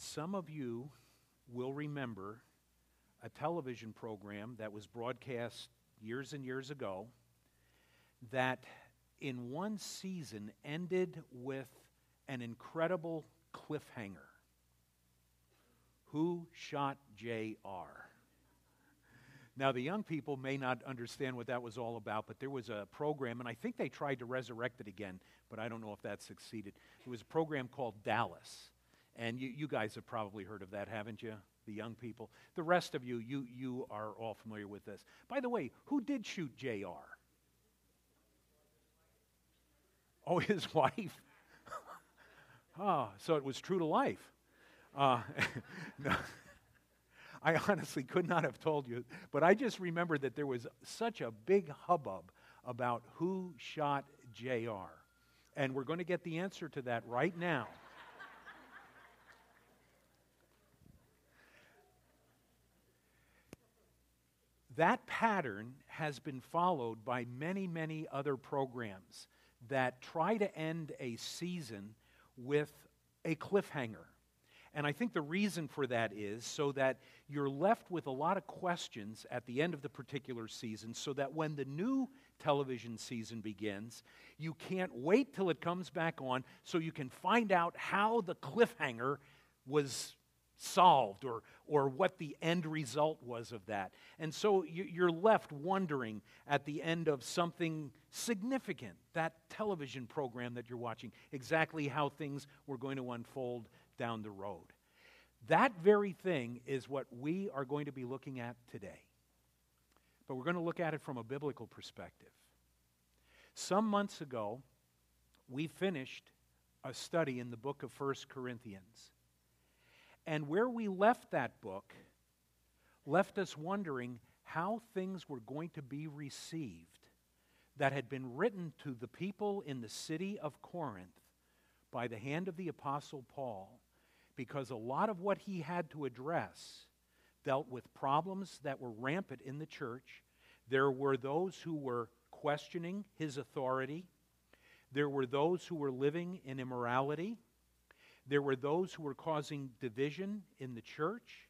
some of you will remember a television program that was broadcast years and years ago that in one season ended with an incredible cliffhanger. Who shot J.R.? Now, the young people may not understand what that was all about, but there was a program, and I think they tried to resurrect it again, but I don't know if that succeeded. It was a program called Dallas. And you, you guys have probably heard of that, haven't you? The young people. The rest of you, you, you are all familiar with this. By the way, who did shoot JR? Oh, his wife. oh, so it was true to life. Uh, no. I honestly could not have told you, but I just remember that there was such a big hubbub about who shot JR. And we're going to get the answer to that right now. That pattern has been followed by many, many other programs that try to end a season with a cliffhanger. And I think the reason for that is so that you're left with a lot of questions at the end of the particular season, so that when the new television season begins, you can't wait till it comes back on so you can find out how the cliffhanger was solved or, or what the end result was of that. And so you're left wondering at the end of something significant, that television program that you're watching, exactly how things were going to unfold down the road. That very thing is what we are going to be looking at today. But we're going to look at it from a biblical perspective. Some months ago, we finished a study in the book of 1 Corinthians. And where we left that book left us wondering how things were going to be received that had been written to the people in the city of Corinth by the hand of the Apostle Paul, because a lot of what he had to address dealt with problems that were rampant in the church. There were those who were questioning his authority, there were those who were living in immorality. There were those who were causing division in the church.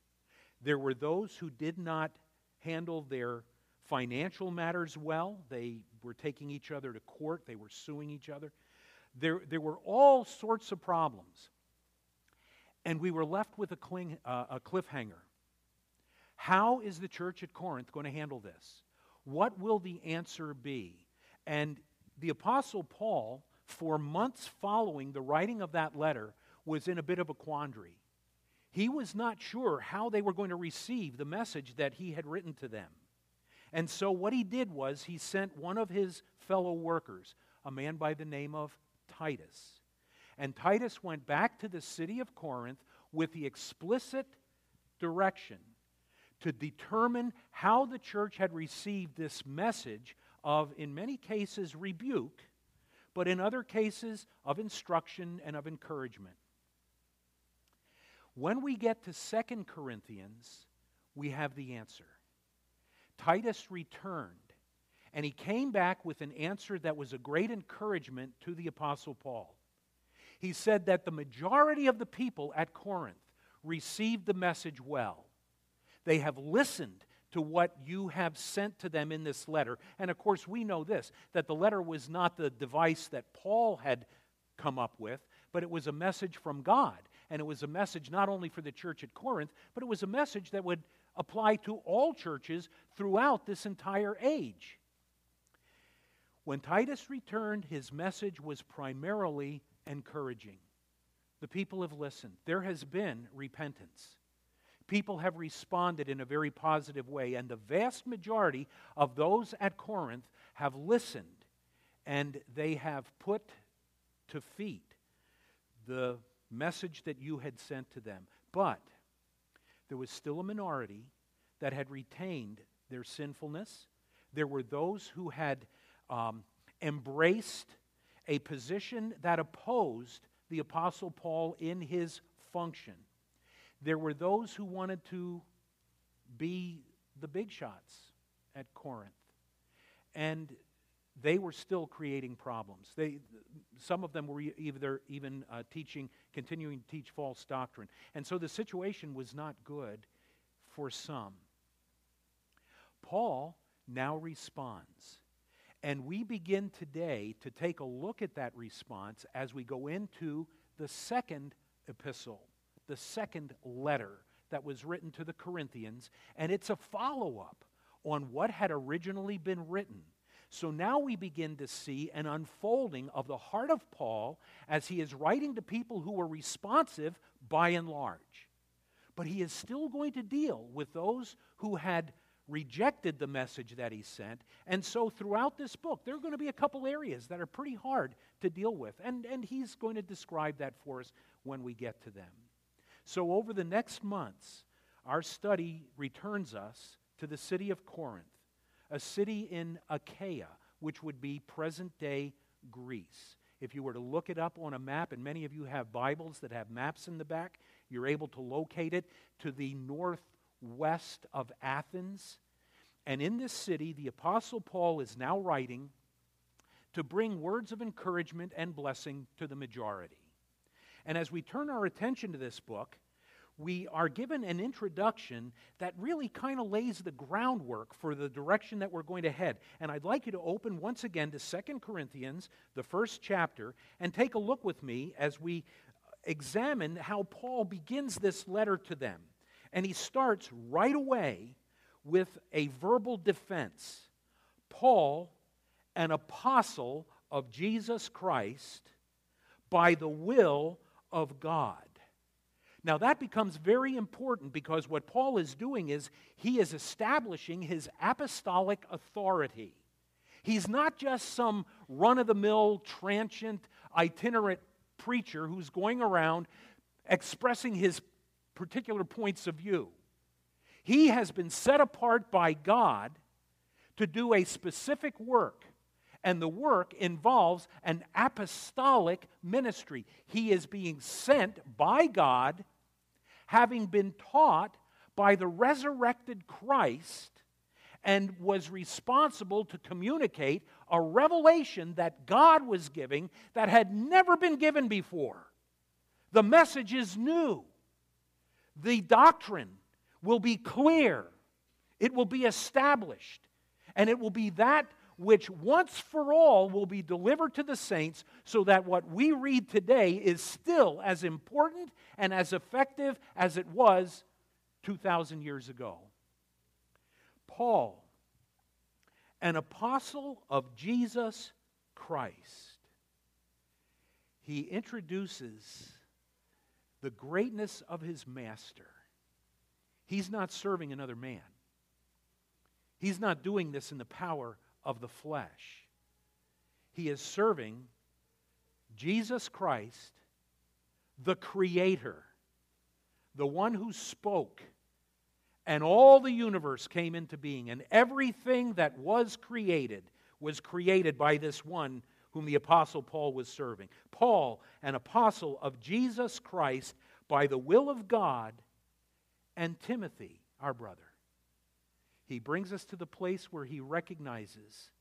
There were those who did not handle their financial matters well. They were taking each other to court, they were suing each other. There, there were all sorts of problems. And we were left with a, cling, uh, a cliffhanger. How is the church at Corinth going to handle this? What will the answer be? And the Apostle Paul, for months following the writing of that letter, was in a bit of a quandary. He was not sure how they were going to receive the message that he had written to them. And so, what he did was he sent one of his fellow workers, a man by the name of Titus. And Titus went back to the city of Corinth with the explicit direction to determine how the church had received this message of, in many cases, rebuke, but in other cases, of instruction and of encouragement. When we get to Second Corinthians, we have the answer. Titus returned, and he came back with an answer that was a great encouragement to the Apostle Paul. He said that the majority of the people at Corinth received the message well. They have listened to what you have sent to them in this letter. And of course, we know this that the letter was not the device that Paul had come up with, but it was a message from God. And it was a message not only for the church at Corinth, but it was a message that would apply to all churches throughout this entire age. When Titus returned, his message was primarily encouraging. The people have listened. There has been repentance. People have responded in a very positive way, and the vast majority of those at Corinth have listened and they have put to feet the message that you had sent to them. But there was still a minority that had retained their sinfulness. There were those who had um, embraced a position that opposed the Apostle Paul in his function. There were those who wanted to be the big shots at Corinth. And they were still creating problems. They, some of them were either even uh, teaching, continuing to teach false doctrine. And so the situation was not good for some. Paul now responds. And we begin today to take a look at that response as we go into the second epistle, the second letter that was written to the Corinthians. And it's a follow up on what had originally been written. So now we begin to see an unfolding of the heart of Paul as he is writing to people who were responsive by and large. But he is still going to deal with those who had rejected the message that he sent. And so throughout this book, there are going to be a couple areas that are pretty hard to deal with. And, and he's going to describe that for us when we get to them. So over the next months, our study returns us to the city of Corinth, a city in Achaia, which would be present day Greece. If you were to look it up on a map, and many of you have Bibles that have maps in the back, you're able to locate it to the northwest of Athens. And in this city, the Apostle Paul is now writing to bring words of encouragement and blessing to the majority. And as we turn our attention to this book, we are given an introduction that really kind of lays the groundwork for the direction that we're going to head. And I'd like you to open once again to Second Corinthians, the first chapter, and take a look with me as we uh, examine how Paul begins this letter to them. And he starts right away with a verbal defense. Paul, an apostle of Jesus Christ, by the will of God. Now, that becomes very important because what Paul is doing is he is establishing his apostolic authority. He's not just some run of the mill, transient, itinerant preacher who's going around expressing his particular points of view. He has been set apart by God to do a specific work, and the work involves an apostolic ministry. He is being sent by God, having been taught by the resurrected Christ, and was responsible to communicate a revelation that God was giving that had never been given before. The message is new the doctrine will be clear, it will be established, and it will be that which once for all will be delivered to the saints so that what we read today is still as important and as effective as it was 2,000 years ago. Paul, an apostle of Jesus Christ, he introduces the greatness of his master. He's not serving another man. He's not doing this in the power of the flesh. He is serving Jesus Christ, the Creator, the one who spoke, and all the universe came into being, and everything that was created was created by this one whom the Apostle Paul was serving. Paul, an apostle of Jesus Christ by the will of God, and Timothy, our brother. He brings us to the place where he recognizes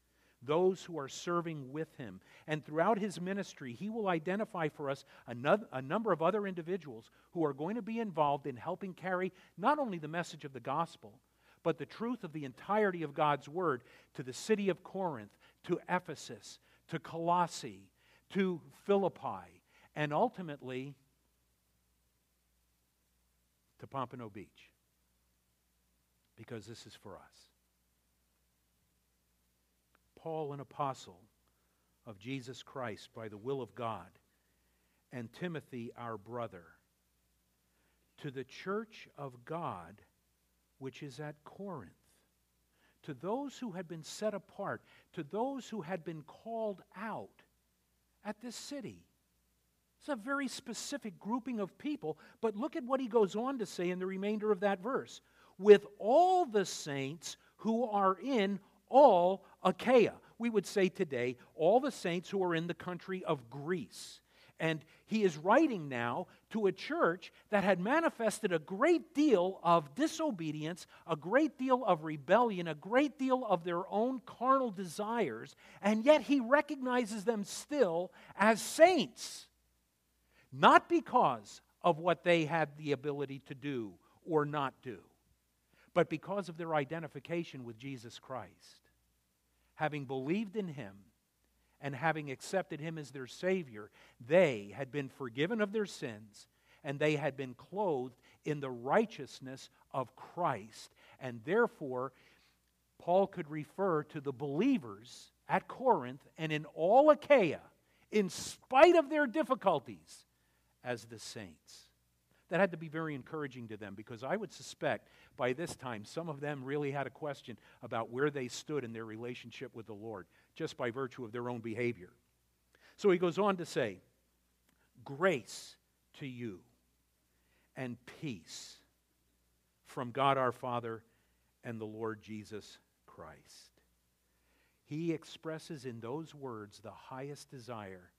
those who are serving with him. And throughout his ministry, he will identify for us another, a number of other individuals who are going to be involved in helping carry not only the message of the gospel, but the truth of the entirety of God's word to the city of Corinth, to Ephesus, to Colossae, to Philippi, and ultimately to Pompano Beach. Because this is for us. Paul, an apostle of Jesus Christ by the will of God, and Timothy, our brother, to the church of God which is at Corinth to those who had been set apart, to those who had been called out at this city. It's a very specific grouping of people, but look at what he goes on to say in the remainder of that verse. With all the saints who are in all Achaia. We would say today, all the saints who are in the country of Greece. And he is writing now to a church that had manifested a great deal of disobedience, a great deal of rebellion, a great deal of their own carnal desires, and yet he recognizes them still as saints. Not because of what they had the ability to do or not do, but because of their identification with Jesus Christ. Having believed in him, and having accepted him as their Savior, they had been forgiven of their sins and they had been clothed in the righteousness of Christ. And therefore, Paul could refer to the believers at Corinth and in all Achaia, in spite of their difficulties, as the saints. That had to be very encouraging to them because I would suspect by this time some of them really had a question about where they stood in their relationship with the Lord just by virtue of their own behavior. So he goes on to say, Grace to you and peace from God our Father and the Lord Jesus Christ. He expresses in those words the highest desire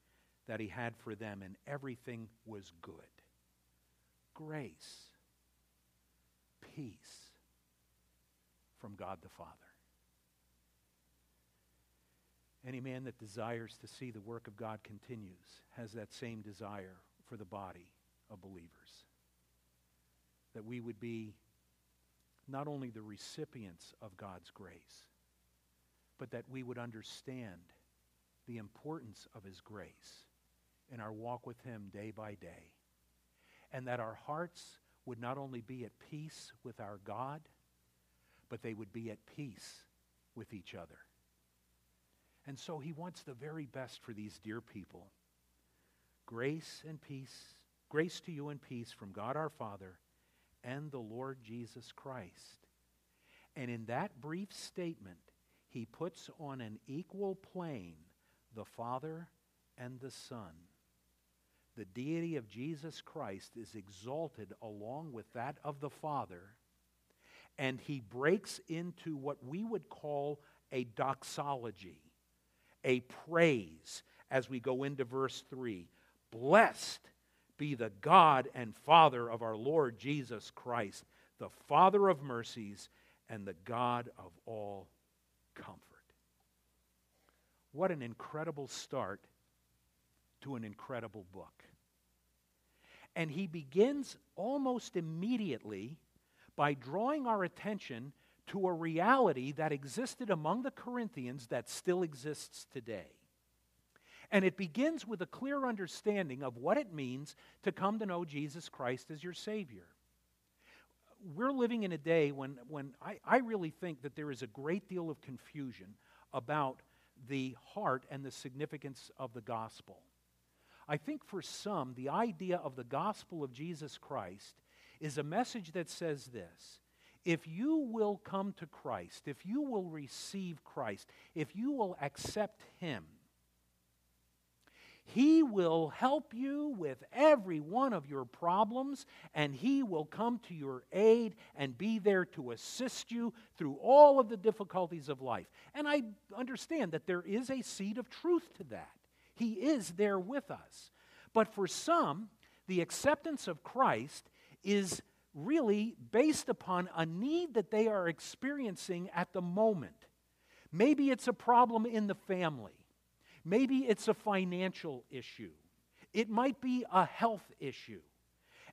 that he had for them, and everything was good. Grace, peace from God the Father. Any man that desires to see the work of God continues has that same desire for the body of believers. That we would be not only the recipients of God's grace, but that we would understand the importance of His grace in our walk with Him day by day. And that our hearts would not only be at peace with our God, but they would be at peace with each other. And so he wants the very best for these dear people. Grace and peace, grace to you and peace from God our Father and the Lord Jesus Christ. And in that brief statement, he puts on an equal plane the Father and the Son. The deity of Jesus Christ is exalted along with that of the Father, and he breaks into what we would call a doxology a praise as we go into verse 3. Blessed be the God and Father of our Lord Jesus Christ, the Father of mercies and the God of all comfort. What an incredible start to an incredible book. And he begins almost immediately by drawing our attention to a reality that existed among the Corinthians that still exists today. And it begins with a clear understanding of what it means to come to know Jesus Christ as your Savior. We're living in a day when, when I, I really think that there is a great deal of confusion about the heart and the significance of the gospel. I think for some, the idea of the gospel of Jesus Christ is a message that says this if you will come to Christ, if you will receive Christ, if you will accept Him, He will help you with every one of your problems, and He will come to your aid and be there to assist you through all of the difficulties of life. And I understand that there is a seed of truth to that. He is there with us. But for some, the acceptance of Christ is really based upon a need that they are experiencing at the moment. Maybe it's a problem in the family. Maybe it's a financial issue. It might be a health issue.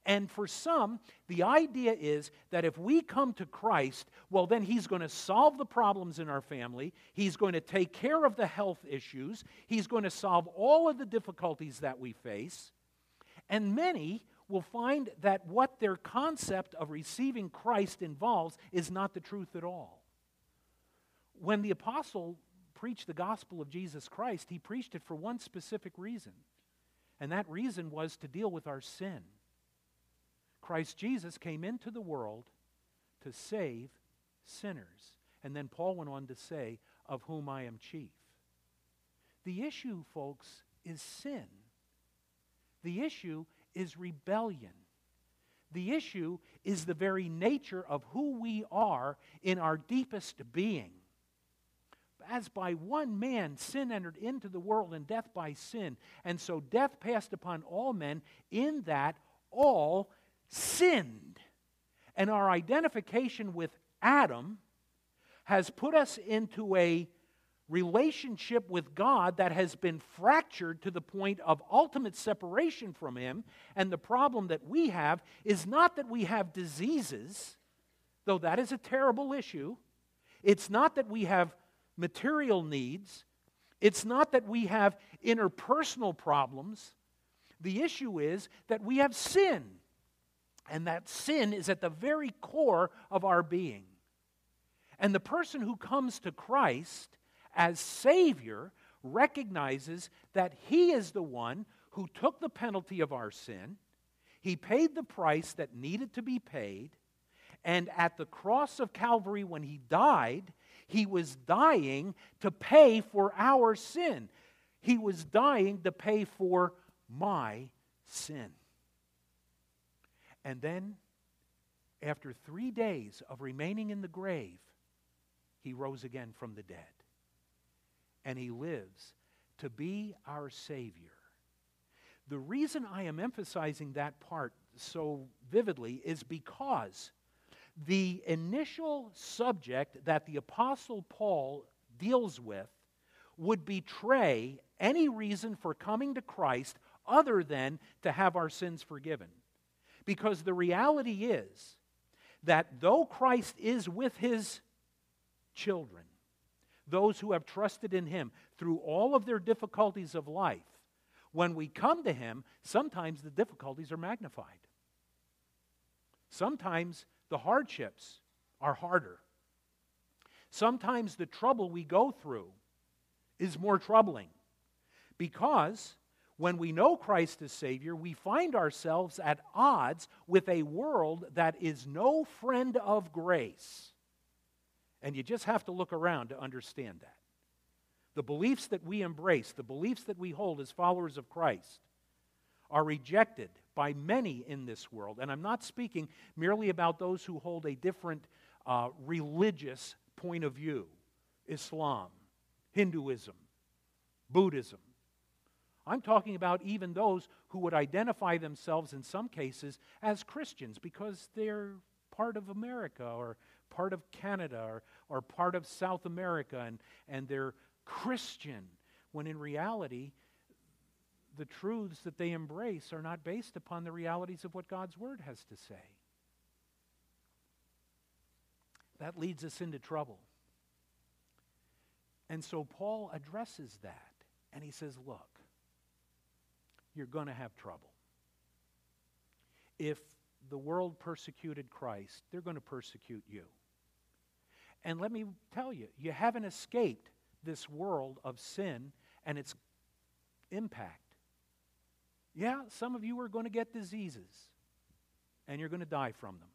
And for some, the idea is that if we come to Christ, well, then He's going to solve the problems in our family. He's going to take care of the health issues. He's going to solve all of the difficulties that we face. And many will find that what their concept of receiving Christ involves is not the truth at all. When the apostle preached the gospel of Jesus Christ, he preached it for one specific reason, and that reason was to deal with our sin. Christ Jesus came into the world to save sinners. And then Paul went on to say, Of whom I am chief. The issue, folks, is sin. The issue is rebellion. The issue is the very nature of who we are in our deepest being. as by one man sin entered into the world, and death by sin, and so death passed upon all men, in that all sinned. And our identification with Adam has put us into a relationship with God that has been fractured to the point of ultimate separation from Him. And the problem that we have is not that we have diseases, though that is a terrible issue. It's not that we have material needs. It's not that we have interpersonal problems. The issue is that we have sin. And that sin is at the very core of our being. And the person who comes to Christ as Savior, recognizes that He is the one who took the penalty of our sin. He paid the price that needed to be paid. And at the cross of Calvary, when He died, He was dying to pay for our sin. He was dying to pay for my sin. And then, after three days of remaining in the grave, he rose again from the dead and He lives to be our Savior. The reason I am emphasizing that part so vividly is because the initial subject that the Apostle Paul deals with would betray any reason for coming to Christ other than to have our sins forgiven. Because the reality is that though Christ is with his children, those who have trusted in Him through all of their difficulties of life, when we come to Him, sometimes the difficulties are magnified. Sometimes the hardships are harder. Sometimes the trouble we go through is more troubling because when we know Christ as Savior, we find ourselves at odds with a world that is no friend of grace. And you just have to look around to understand that. The beliefs that we embrace, the beliefs that we hold as followers of Christ, are rejected by many in this world. And I'm not speaking merely about those who hold a different uh, religious point of view Islam, Hinduism, Buddhism. I'm talking about even those who would identify themselves in some cases as Christians because they're part of America or part of Canada or, or part of South America and, and they're Christian, when in reality, the truths that they embrace are not based upon the realities of what God's Word has to say. That leads us into trouble. And so Paul addresses that and he says, Look, you're going to have trouble. If the world persecuted Christ, they're going to persecute you. And let me tell you, you haven't escaped this world of sin and its impact. Yeah, some of you are going to get diseases and you're going to die from them.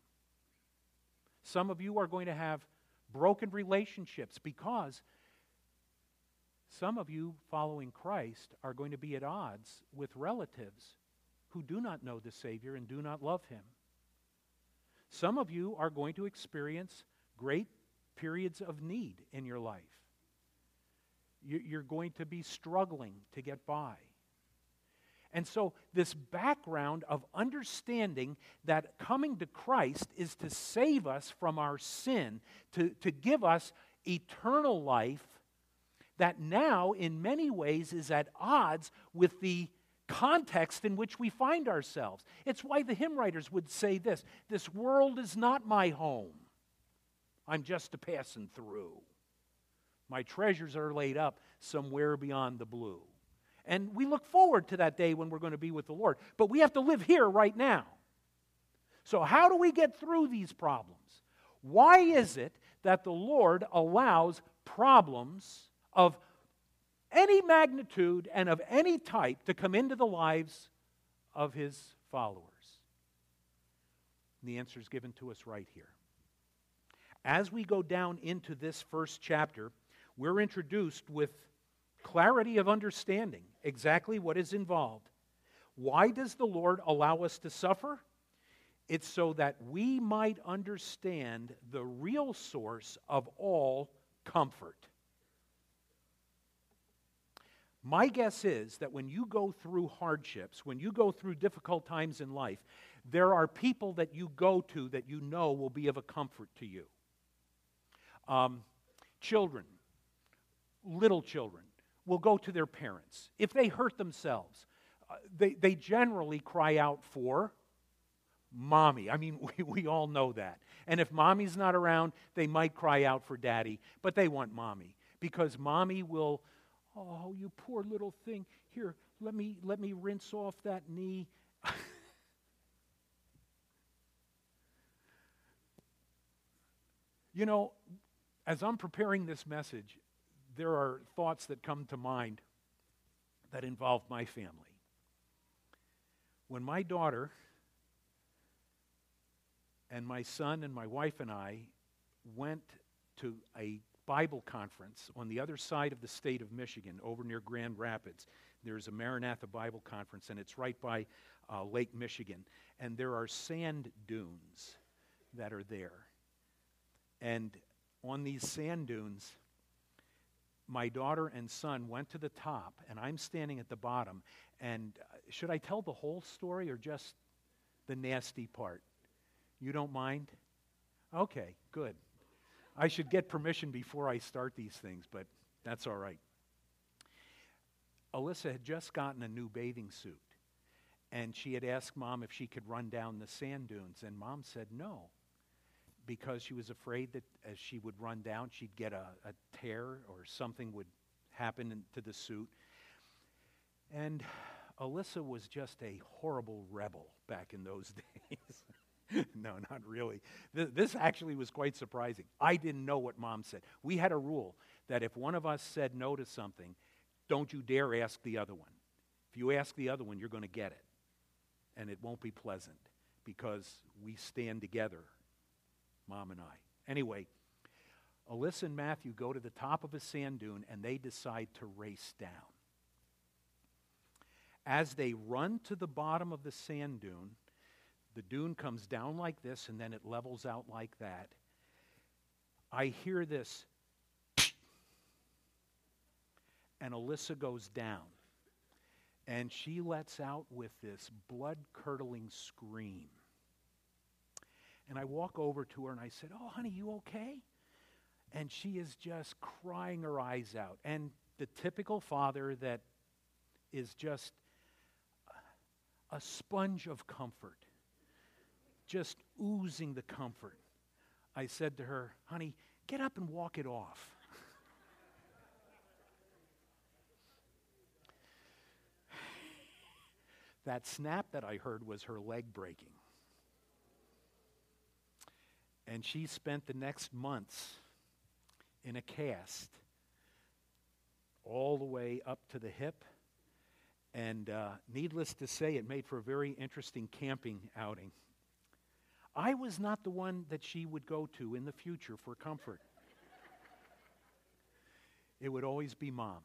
Some of you are going to have broken relationships because some of you following Christ are going to be at odds with relatives who do not know the Savior and do not love Him. Some of you are going to experience great periods of need in your life. You're going to be struggling to get by. And so, this background of understanding that coming to Christ is to save us from our sin, to, to give us eternal life, that now, in many ways, is at odds with the context in which we find ourselves. It's why the hymn writers would say this This world is not my home. I'm just a passing through. My treasures are laid up somewhere beyond the blue. And we look forward to that day when we're going to be with the Lord. But we have to live here right now. So, how do we get through these problems? Why is it that the Lord allows problems of any magnitude and of any type to come into the lives of his followers? And the answer is given to us right here. As we go down into this first chapter, we're introduced with clarity of understanding exactly what is involved. Why does the Lord allow us to suffer? It's so that we might understand the real source of all comfort. My guess is that when you go through hardships, when you go through difficult times in life, there are people that you go to that you know will be of a comfort to you. Um, children, little children, will go to their parents. If they hurt themselves, uh, they, they generally cry out for mommy. I mean, we, we all know that. And if mommy's not around, they might cry out for daddy, but they want mommy because mommy will, oh, you poor little thing. Here, let me, let me rinse off that knee. you know, as I'm preparing this message, there are thoughts that come to mind that involve my family. When my daughter and my son and my wife and I went to a Bible conference on the other side of the state of Michigan, over near Grand Rapids. There's a Maranatha Bible Conference, and it's right by uh, Lake Michigan. And there are sand dunes that are there. And on these sand dunes, my daughter and son went to the top, and I'm standing at the bottom. And uh, should I tell the whole story or just the nasty part? You don't mind? Okay, good. I should get permission before I start these things, but that's all right. Alyssa had just gotten a new bathing suit, and she had asked mom if she could run down the sand dunes, and mom said no because she was afraid that as she would run down, she'd get a, a tear or something would happen to the suit. And Alyssa was just a horrible rebel back in those days. no, not really. Th- this actually was quite surprising. I didn't know what mom said. We had a rule that if one of us said no to something, don't you dare ask the other one. If you ask the other one, you're going to get it. And it won't be pleasant because we stand together mom and I. Anyway, Alyssa and Matthew go to the top of a sand dune and they decide to race down. As they run to the bottom of the sand dune, the dune comes down like this and then it levels out like that. I hear this, and Alyssa goes down. And she lets out with this blood curdling scream. And I walk over to her and I said, Oh, honey, you okay? And she is just crying her eyes out. And the typical father that is just a sponge of comfort, just oozing the comfort. I said to her, honey, get up and walk it off. that snap that I heard was her leg breaking. And she spent the next months in a cast all the way up to the hip. And uh, needless to say, it made for a very interesting camping outing. I was not the one that she would go to in the future for comfort. it would always be mom.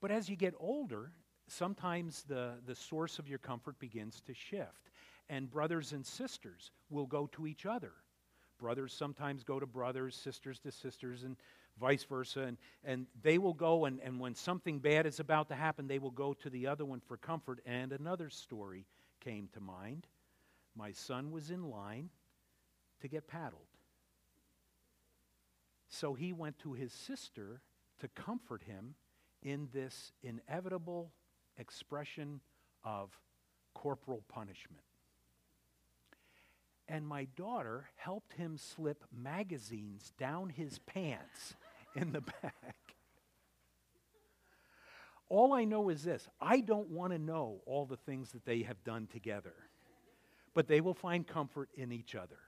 But as you get older, sometimes the, the source of your comfort begins to shift and brothers and sisters will go to each other. Brothers sometimes go to brothers, sisters to sisters, and vice versa. And, and they will go, and, and when something bad is about to happen, they will go to the other one for comfort. And another story came to mind. My son was in line to get paddled. So he went to his sister to comfort him in this inevitable expression of corporal punishment and my daughter helped him slip magazines down his pants in the back. All I know is this I don't want to know all the things that they have done together, but they will find comfort in each other.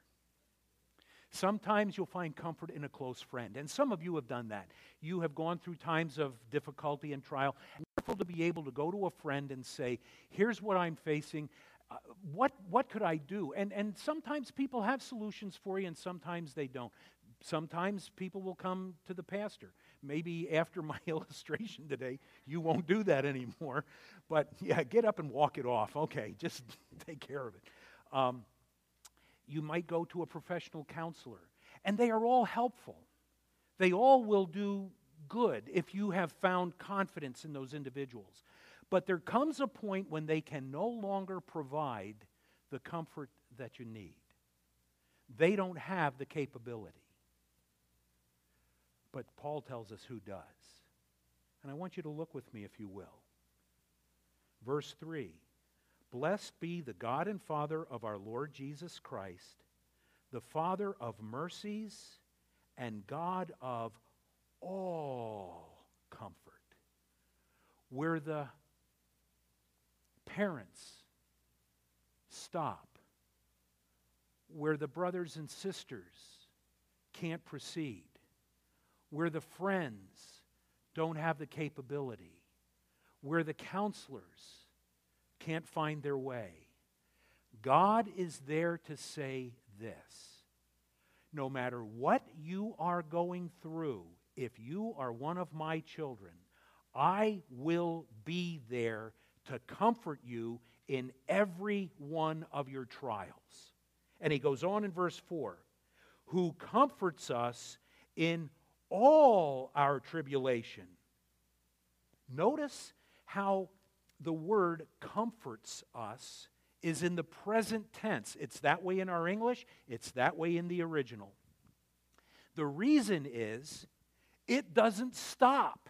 Sometimes you'll find comfort in a close friend, and some of you have done that. You have gone through times of difficulty and trial. Wonderful to be able to go to a friend and say, Here's what I'm facing uh, what, what could I do? And, and sometimes people have solutions for you, and sometimes they don't. Sometimes people will come to the pastor. Maybe after my illustration today, you won't do that anymore. But yeah, get up and walk it off. Okay, just take care of it. Um, you might go to a professional counselor, and they are all helpful. They all will do good if you have found confidence in those individuals. But there comes a point when they can no longer provide the comfort that you need. They don't have the capability. But Paul tells us who does. And I want you to look with me, if you will. Verse 3 Blessed be the God and Father of our Lord Jesus Christ, the Father of mercies and God of all comfort. Where the parents stop, where the brothers and sisters can't proceed, where the friends don't have the capability, where the counselors can't find their way. God is there to say this no matter what you are going through, if you are one of my children, I will be there to comfort you in every one of your trials. And he goes on in verse 4 who comforts us in all our tribulation. Notice how the word comforts us is in the present tense. It's that way in our English, it's that way in the original. The reason is it doesn't stop.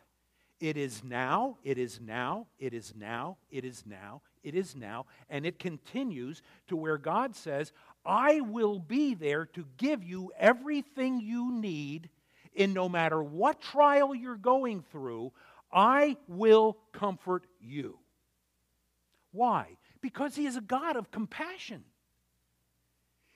It is now, it is now, it is now, it is now, it is now, and it continues to where God says, I will be there to give you everything you need in no matter what trial you're going through. I will comfort you. Why? Because He is a God of compassion.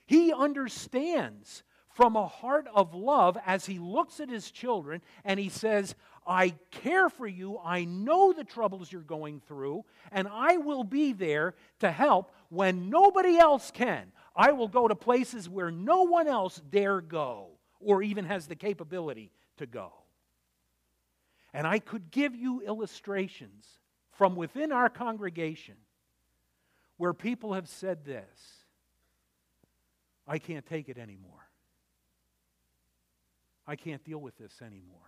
He understands from a heart of love as He looks at His children and He says, I care for you. I know the troubles you're going through, and I will be there to help when nobody else can. I will go to places where no one else dare go or even has the capability to go. And I could give you illustrations from within our congregation where people have said this I can't take it anymore. I can't deal with this anymore.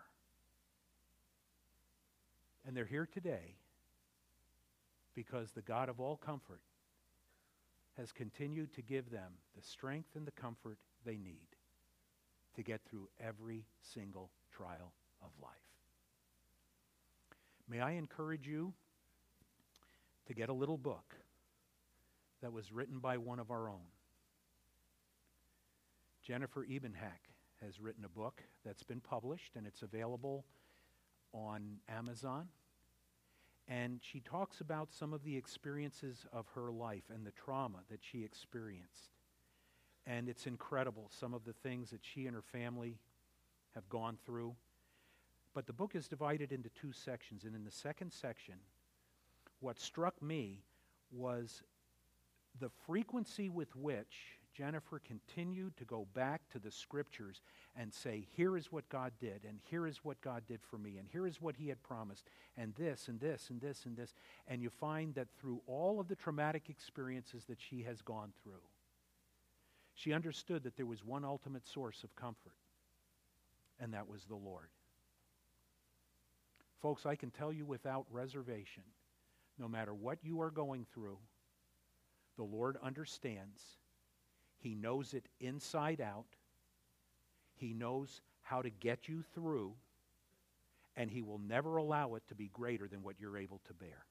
And they're here today because the God of all comfort has continued to give them the strength and the comfort they need to get through every single trial of life. May I encourage you to get a little book that was written by one of our own. Jennifer Ebenhack has written a book that's been published and it's available on Amazon. And she talks about some of the experiences of her life and the trauma that she experienced. And it's incredible, some of the things that she and her family have gone through. But the book is divided into two sections. And in the second section, what struck me was the frequency with which Jennifer continued to go back to the scriptures and say, here is what God did, and here is what God did for me, and here is what He had promised, and this, and this, and this, and this. And you find that through all of the traumatic experiences that she has gone through, she understood that there was one ultimate source of comfort, and that was the Lord. Folks, I can tell you without reservation no matter what you are going through, the Lord understands. He knows it inside out. He knows how to get you through, and He will never allow it to be greater than what you're able to bear.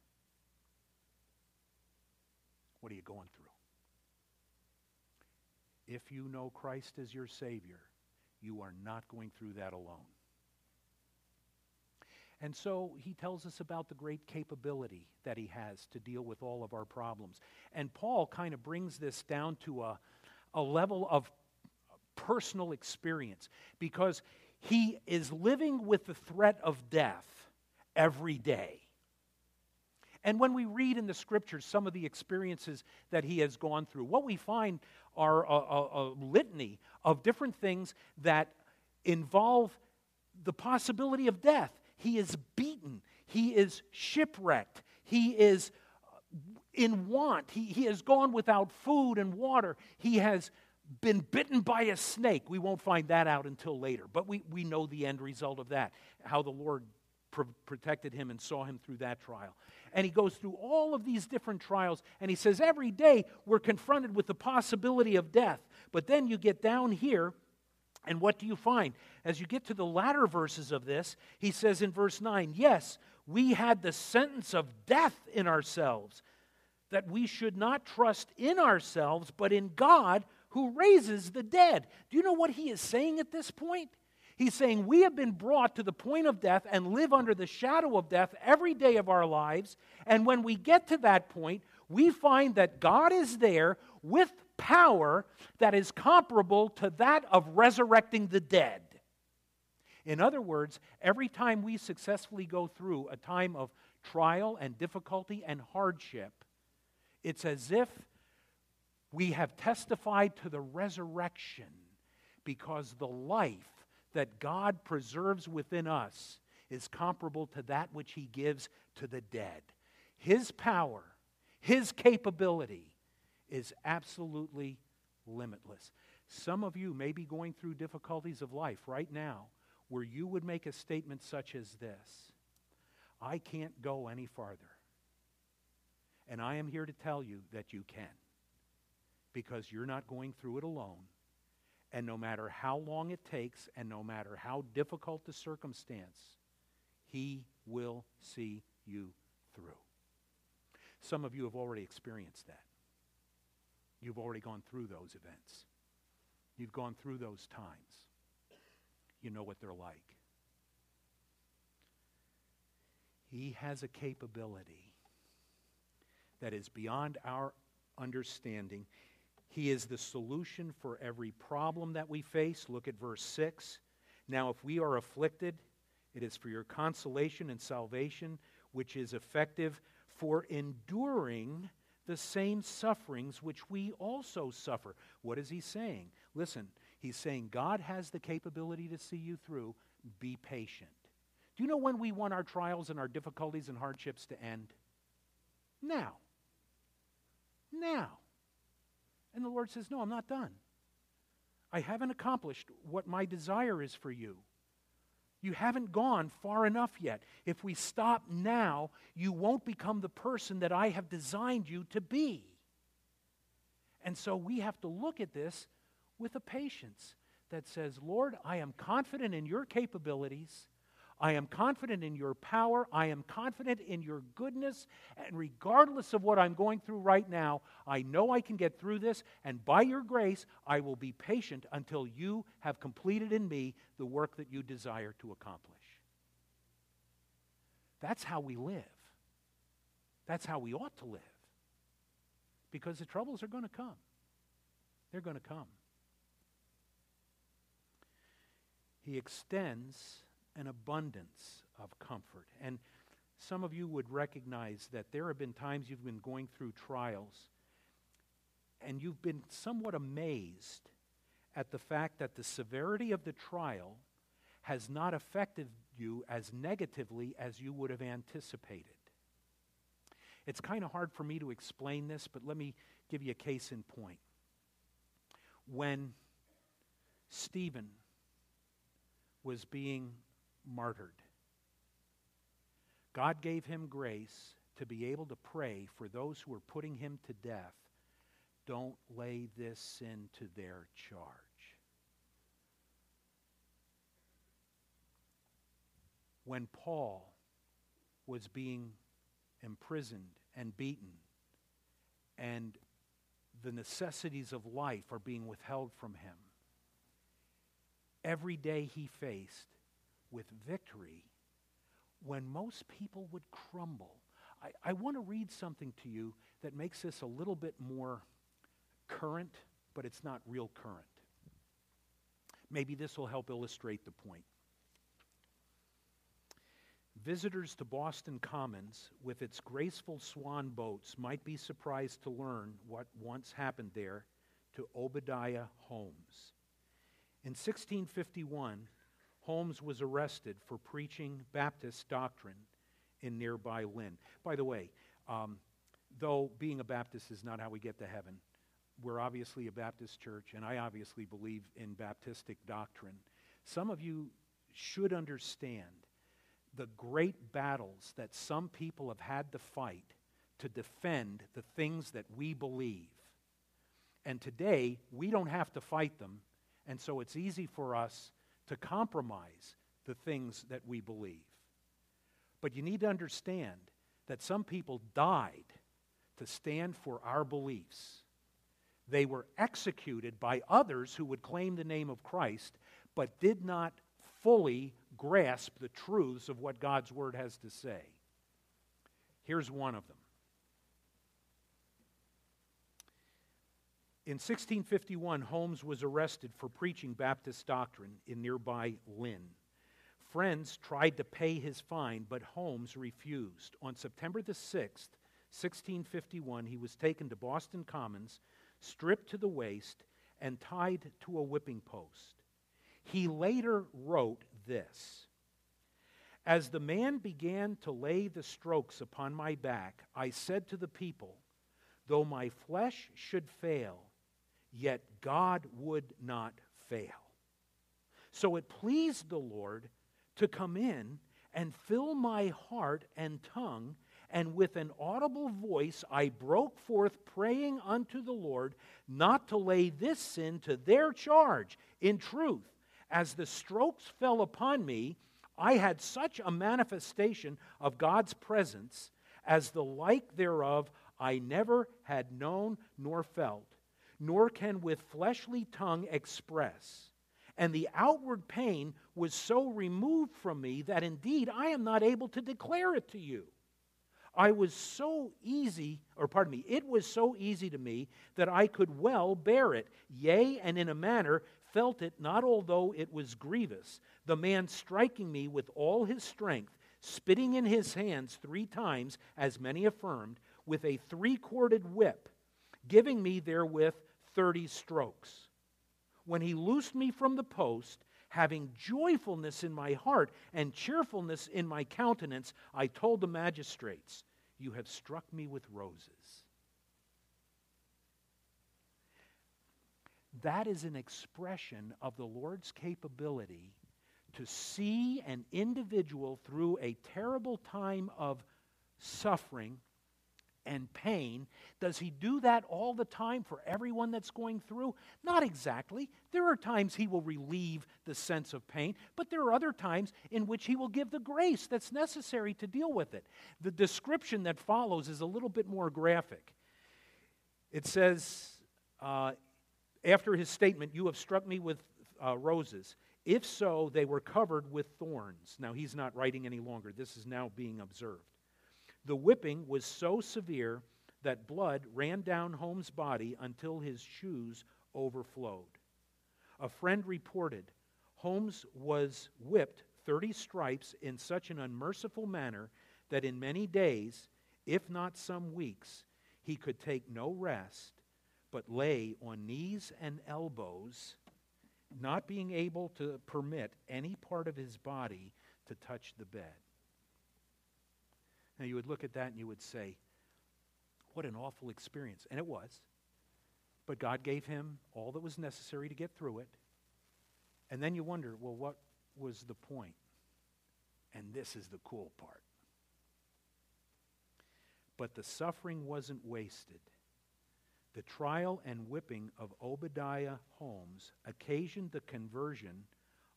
What are you going through? If you know Christ as your Savior, you are not going through that alone. And so he tells us about the great capability that he has to deal with all of our problems. And Paul kind of brings this down to a, a level of personal experience because he is living with the threat of death every day. And when we read in the scriptures some of the experiences that he has gone through, what we find are a, a, a litany of different things that involve the possibility of death. He is beaten. He is shipwrecked. He is uh, in want. He, he has gone without food and water. He has been bitten by a snake. We won't find that out until later, but we, we know the end result of that, how the Lord pr- protected him and saw him through that trial. And he goes through all of these different trials, and he says, Every day we're confronted with the possibility of death. But then you get down here, and what do you find? As you get to the latter verses of this, he says in verse 9, Yes, we had the sentence of death in ourselves, that we should not trust in ourselves, but in God who raises the dead. Do you know what he is saying at this point? He's saying we have been brought to the point of death and live under the shadow of death every day of our lives. And when we get to that point, we find that God is there with power that is comparable to that of resurrecting the dead. In other words, every time we successfully go through a time of trial and difficulty and hardship, it's as if we have testified to the resurrection because the life that God preserves within us is comparable to that which He gives to the dead. His power, His capability is absolutely limitless. Some of you may be going through difficulties of life right now where you would make a statement such as this I can't go any farther. And I am here to tell you that you can because you're not going through it alone. And no matter how long it takes and no matter how difficult the circumstance, He will see you through. Some of you have already experienced that. You've already gone through those events. You've gone through those times. You know what they're like. He has a capability that is beyond our understanding. He is the solution for every problem that we face. Look at verse 6. Now, if we are afflicted, it is for your consolation and salvation, which is effective for enduring the same sufferings which we also suffer. What is he saying? Listen, he's saying God has the capability to see you through. Be patient. Do you know when we want our trials and our difficulties and hardships to end? Now. Now. And the Lord says, No, I'm not done. I haven't accomplished what my desire is for you. You haven't gone far enough yet. If we stop now, you won't become the person that I have designed you to be. And so we have to look at this with a patience that says, Lord, I am confident in your capabilities. I am confident in your power. I am confident in your goodness. And regardless of what I'm going through right now, I know I can get through this. And by your grace, I will be patient until you have completed in me the work that you desire to accomplish. That's how we live. That's how we ought to live. Because the troubles are going to come. They're going to come. He extends an abundance of comfort. And some of you would recognize that there have been times you've been going through trials and you've been somewhat amazed at the fact that the severity of the trial has not affected you as negatively as you would have anticipated. It's kind of hard for me to explain this, but let me give you a case in point. When Stephen was being martyred. God gave him grace to be able to pray for those who were putting him to death. Don't lay this sin to their charge. When Paul was being imprisoned and beaten, and the necessities of life are being withheld from him, every day he faced with victory when most people would crumble. I, I want to read something to you that makes this a little bit more current, but it's not real current. Maybe this will help illustrate the point. Visitors to Boston Commons with its graceful swan boats might be surprised to learn what once happened there to Obadiah Holmes. In 1651, Holmes was arrested for preaching Baptist doctrine in nearby Lynn. By the way, um, though being a Baptist is not how we get to heaven, we're obviously a Baptist church, and I obviously believe in Baptistic doctrine. Some of you should understand the great battles that some people have had to fight to defend the things that we believe. And today, we don't have to fight them, and so it's easy for us to compromise the things that we believe. But you need to understand that some people died to stand for our beliefs. They were executed by others who would claim the name of Christ, but did not fully grasp the truths of what God's Word has to say. Here's one of them. In 1651, Holmes was arrested for preaching Baptist doctrine in nearby Lynn. Friends tried to pay his fine, but Holmes refused. On September the 6th, 1651, he was taken to Boston Commons, stripped to the waist, and tied to a whipping post. He later wrote this As the man began to lay the strokes upon my back, I said to the people, Though my flesh should fail, yet God would not fail. So it pleased the Lord to come in and fill my heart and tongue, and with an audible voice I broke forth, praying unto the Lord not to lay this sin to their charge. In truth, as the strokes fell upon me, I had such a manifestation of God's presence as the like thereof I never had known nor felt, nor can with fleshly tongue express. And the outward pain was so removed from me that indeed I am not able to declare it to you. I was so easy, or pardon me, it was so easy to me that I could well bear it, yea, and in a manner felt it not although it was grievous. The man striking me with all his strength, spitting in his hands three times, as many affirmed, with a three corded whip, giving me therewith thirty strokes. When he loosed me from the post, having joyfulness in my heart and cheerfulness in my countenance, I told the magistrates, You have struck me with roses. That is an expression of the Lord's capability to see an individual through a terrible time of suffering and pain. Does he do that all the time for everyone that's going through? Not exactly. There are times he will relieve the sense of pain, but there are other times in which he will give the grace that's necessary to deal with it. The description that follows is a little bit more graphic. It says, uh, after his statement, You have struck me with uh, roses. If so, they were covered with thorns. Now, he's not writing any longer. This is now being observed. The whipping was so severe that blood ran down Holmes' body until his shoes overflowed. A friend reported Holmes was whipped 30 stripes in such an unmerciful manner that in many days, if not some weeks, he could take no rest, but lay on knees and elbows, not being able to permit any part of his body to touch the bed. Now, you would look at that and you would say, What an awful experience. And it was. But God gave him all that was necessary to get through it. And then you wonder, well, what was the point? And this is the cool part. But the suffering wasn't wasted. The trial and whipping of Obadiah Holmes occasioned the conversion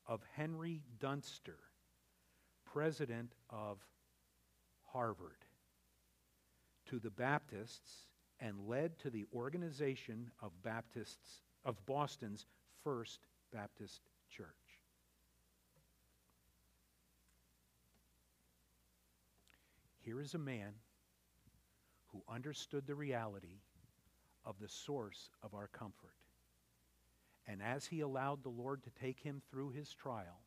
of Henry Dunster, president of Harvard to the Baptists and led to the organization of Baptists of Boston's First Baptist Church. Here is a man who understood the reality of the source of our comfort. And as he allowed the Lord to take him through his trial,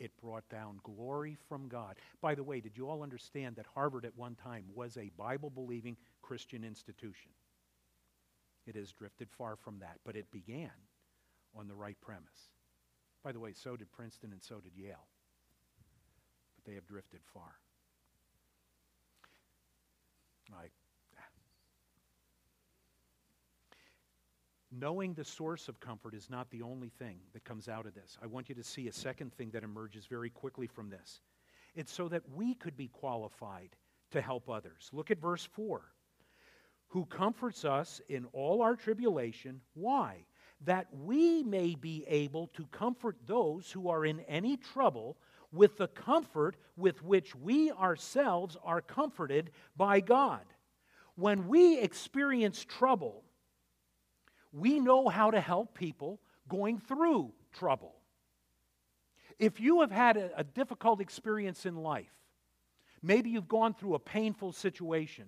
it brought down glory from God. By the way, did you all understand that Harvard at one time was a Bible believing Christian institution? It has drifted far from that, but it began on the right premise. By the way, so did Princeton and so did Yale, but they have drifted far. I knowing the source of comfort is not the only thing that comes out of this. I want you to see a second thing that emerges very quickly from this. It's so that we could be qualified to help others. Look at verse 4. Who comforts us in all our tribulation. Why? That we may be able to comfort those who are in any trouble with the comfort with which we ourselves are comforted by God. When we experience trouble, we know how to help people going through trouble. If you have had a, a, difficult experience in life, maybe you've gone through a painful situation,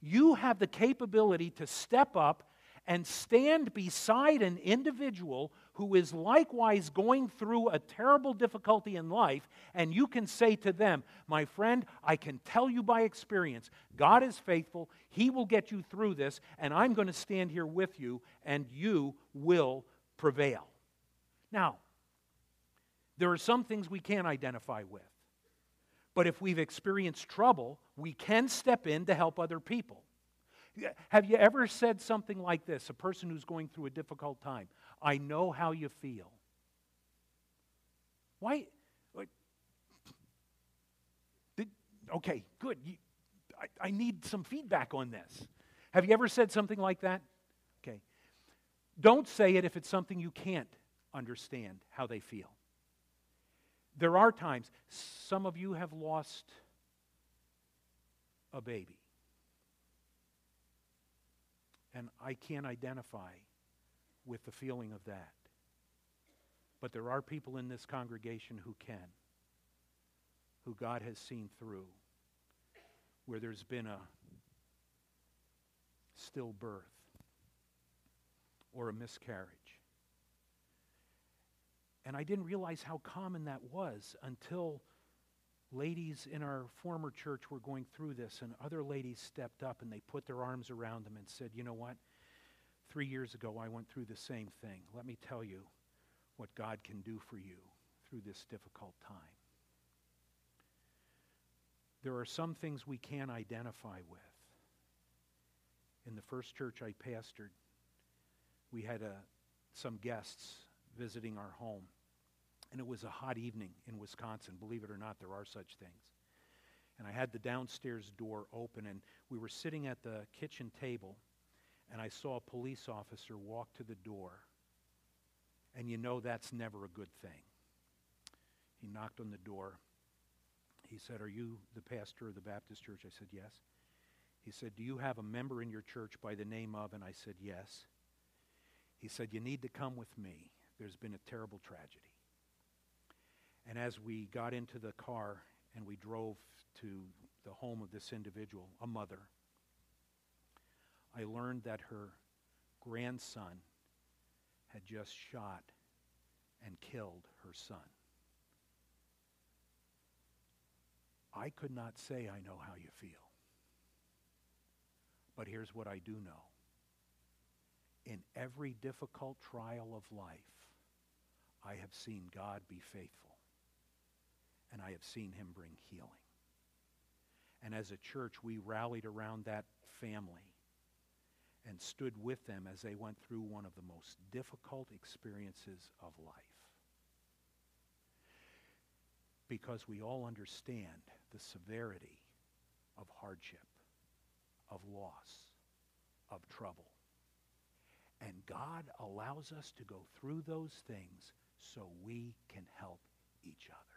you have the capability to step up and stand beside an individual who is likewise going through a terrible difficulty in life, and you can say to them, My friend, I can tell you by experience, God is faithful. He will get you through this, and I'm going to stand here with you, and you will prevail. Now, there are some things we can't identify with. But if we've experienced trouble, we can step in to help other people. Have you ever said something like this? A person who's going through a difficult time. I know how you feel. Why? Did, okay, good. You, I, I need some feedback on this. Have you ever said something like that? Okay. Don't say it if it's something you can't understand how they feel. There are times, some of you have lost a baby. And I can't identify with the feeling of that. But there are people in this congregation who can, who God has seen through, where there's been a stillbirth or a miscarriage. And I didn't realize how common that was until ladies in our former church were going through this, and other ladies stepped up and they put their arms around them and said, You know what? Three years ago, I went through the same thing. Let me tell you what God can do for you through this difficult time. There are some things we can identify with. In the first church I pastored, we had a, uh, some guests visiting our home. And it was a hot evening in Wisconsin. Believe it or not, there are such things. And I had the downstairs door open, and we were sitting at the kitchen table, and I saw a police officer walk to the door. And you know that's never a good thing. He knocked on the door. He said, Are you the pastor of the Baptist church? I said, Yes. He said, Do you have a member in your church by the name of? And I said, Yes. He said, You need to come with me. There's been a terrible tragedy. And as we got into the car and we drove to the home of this individual, a mother, I learned that her grandson had just shot and killed her son. I could not say I know how you feel. But here's what I do know. In every difficult trial of life, I have seen God be faithful and I have seen him bring healing. And as a church, we rallied around that family and stood with them as they went through one of the most difficult experiences of life. Because we all understand the severity of hardship, of loss, of trouble. And God allows us to go through those things so we can help each other.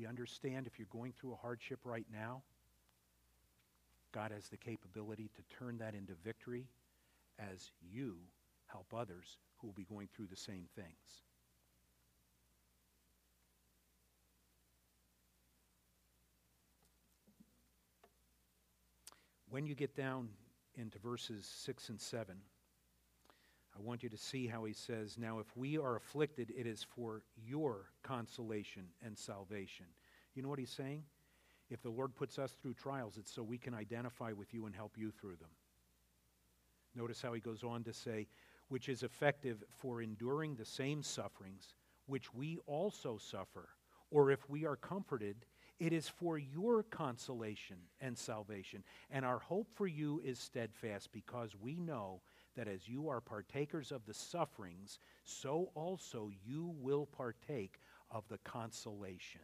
Do you understand if you're going through a hardship right now? God has the capability to turn that into victory as you help others who will be going through the same things. When you get down into verses 6 and 7, I want you to see how he says, Now, if we are afflicted, it is for your consolation and salvation. You know what he's saying? If the Lord puts us through trials, it's so we can identify with you and help you through them. Notice how he goes on to say, which is effective for enduring the same sufferings which we also suffer. Or if we are comforted, It is for your consolation and salvation. And our hope for you is steadfast because we know that as you are partakers of the sufferings, so also you will partake of the consolation.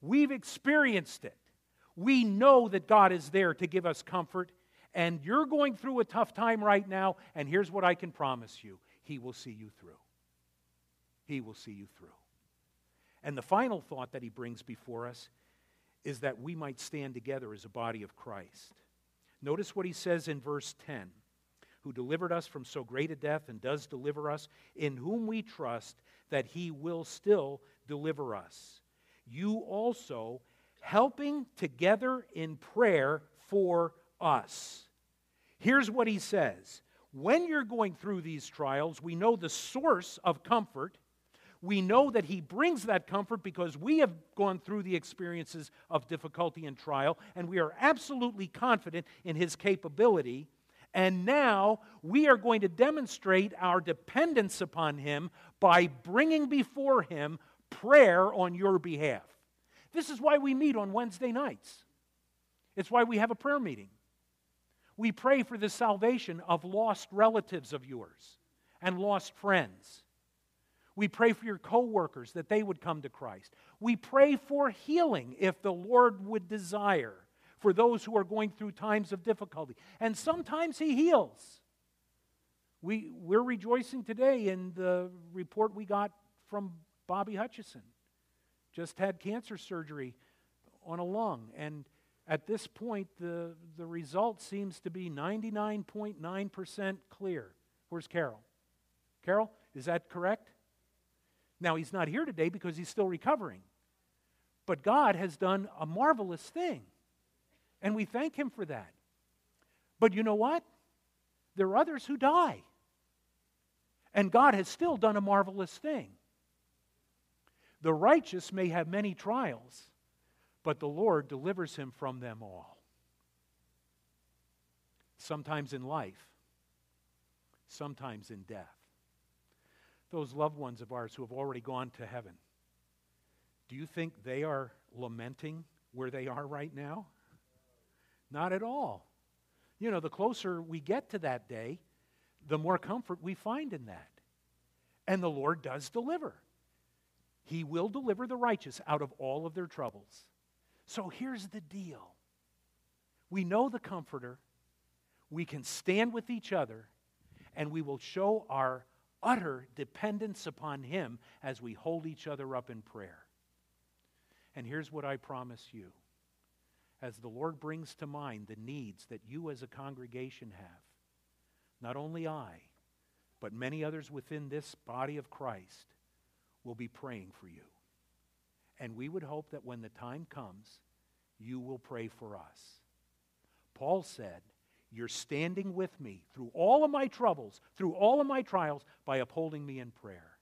We've experienced it. We know that God is there to give us comfort. And you're going through a tough time right now, and here's what I can promise you He will see you through. He will see you through. And the final thought that he brings before us is that we might stand together as a body of Christ. Notice what he says in verse 10 Who delivered us from so great a death and does deliver us, in whom we trust that he will still deliver us. You also helping together in prayer for us. Here's what he says When you're going through these trials, we know the source of comfort we know that He brings that comfort because we have gone through the experiences of difficulty and trial, and we are absolutely confident in His capability. And now we are going to demonstrate our dependence upon Him by bringing before Him prayer on your behalf. This is why we meet on Wednesday nights. It's why we have a prayer meeting. We pray for the salvation of lost relatives of yours and lost friends. We pray for your coworkers that they would come to Christ. We pray for healing if the Lord would desire for those who are going through times of difficulty. And sometimes He heals. We, we're rejoicing today in the report we got from Bobby Hutchison. Just had cancer surgery on a lung. And at this point, the, the result seems to be 99.9% clear. Where's Carol? Carol, is that correct? Now, he's not here today because he's still recovering. But God has done a marvelous thing. And we thank him for that. But you know what? There are others who die. And God has still done a marvelous thing. The righteous may have many trials, but the Lord delivers him from them all. Sometimes in life, sometimes in death those loved ones of ours who have already gone to heaven, do you think they are lamenting where they are right now? Not at all. You know, the closer we get to that day, the more comfort we find in that. And the Lord does deliver. He will deliver the righteous out of all of their troubles. So here's the deal we know the Comforter, we can stand with each other, and we will show our utter dependence upon Him as we hold each other up in prayer. And here's what I promise you as the Lord brings to mind the needs that you as a congregation have, not only I, but many others within this body of Christ will be praying for you. And we would hope that when the time comes, you will pray for us. Paul said, you're standing with me through all of my troubles, through all of my trials, by upholding me in prayer.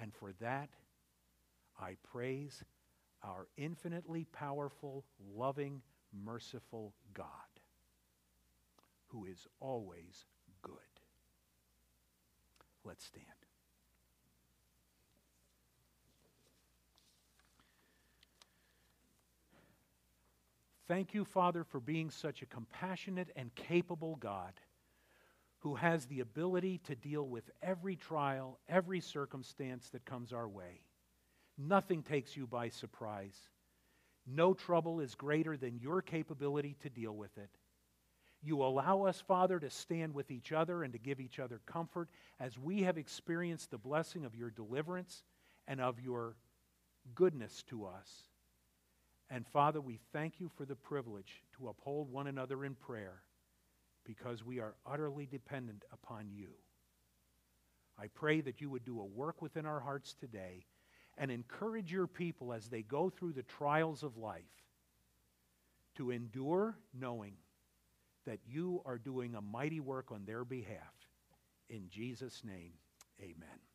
And for that, I praise our infinitely powerful, loving, merciful God, who is always good. Let's stand. Thank you, Father, for being such a compassionate and capable God who has the ability to deal with every trial, every circumstance that comes our way. Nothing takes you by surprise. No trouble is greater than your capability to deal with it. You allow us, Father, to stand with each other and to give each other comfort as we have experienced the blessing of your deliverance and of your goodness to us. And Father, we thank you for the privilege to uphold one another in prayer because we are utterly dependent upon you. I pray that you would do a work within our hearts today and encourage your people as they go through the trials of life to endure knowing that you are doing a mighty work on their behalf. In Jesus' name, amen.